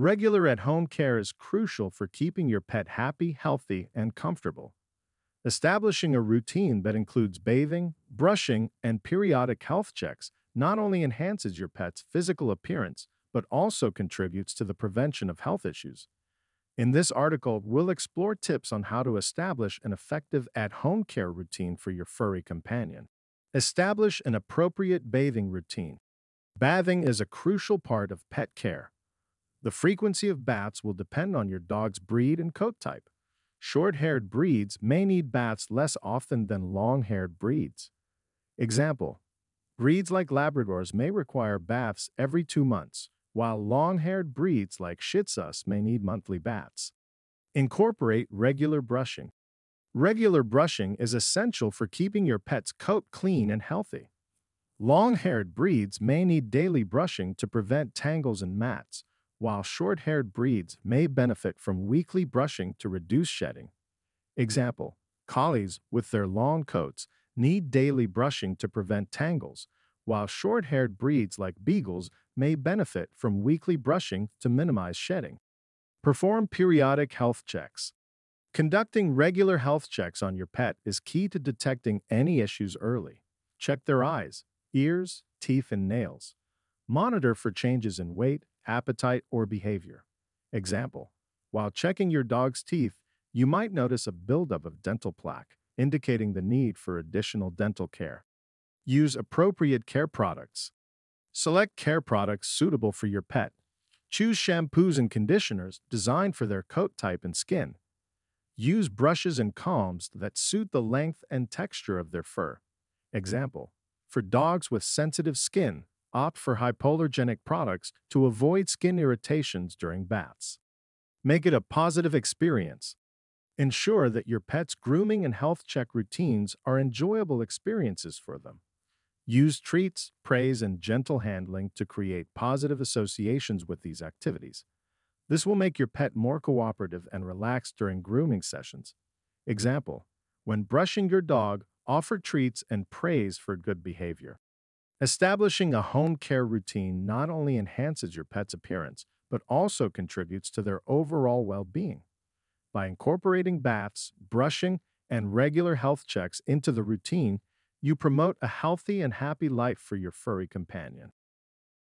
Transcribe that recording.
Regular at home care is crucial for keeping your pet happy, healthy, and comfortable. Establishing a routine that includes bathing, brushing, and periodic health checks not only enhances your pet's physical appearance, but also contributes to the prevention of health issues. In this article, we'll explore tips on how to establish an effective at home care routine for your furry companion. Establish an appropriate bathing routine. Bathing is a crucial part of pet care. The frequency of baths will depend on your dog's breed and coat type. Short haired breeds may need baths less often than long haired breeds. Example Breeds like Labradors may require baths every two months, while long haired breeds like Shih Tzus may need monthly baths. Incorporate regular brushing. Regular brushing is essential for keeping your pet's coat clean and healthy. Long haired breeds may need daily brushing to prevent tangles and mats, while short haired breeds may benefit from weekly brushing to reduce shedding. Example Collies, with their long coats, need daily brushing to prevent tangles, while short haired breeds like Beagles may benefit from weekly brushing to minimize shedding. Perform periodic health checks. Conducting regular health checks on your pet is key to detecting any issues early. Check their eyes, ears, teeth, and nails. Monitor for changes in weight, appetite, or behavior. Example While checking your dog's teeth, you might notice a buildup of dental plaque, indicating the need for additional dental care. Use appropriate care products. Select care products suitable for your pet. Choose shampoos and conditioners designed for their coat type and skin. Use brushes and combs that suit the length and texture of their fur. Example For dogs with sensitive skin, opt for hypoallergenic products to avoid skin irritations during baths. Make it a positive experience. Ensure that your pet's grooming and health check routines are enjoyable experiences for them. Use treats, praise, and gentle handling to create positive associations with these activities. This will make your pet more cooperative and relaxed during grooming sessions. Example When brushing your dog, offer treats and praise for good behavior. Establishing a home care routine not only enhances your pet's appearance, but also contributes to their overall well being. By incorporating baths, brushing, and regular health checks into the routine, you promote a healthy and happy life for your furry companion.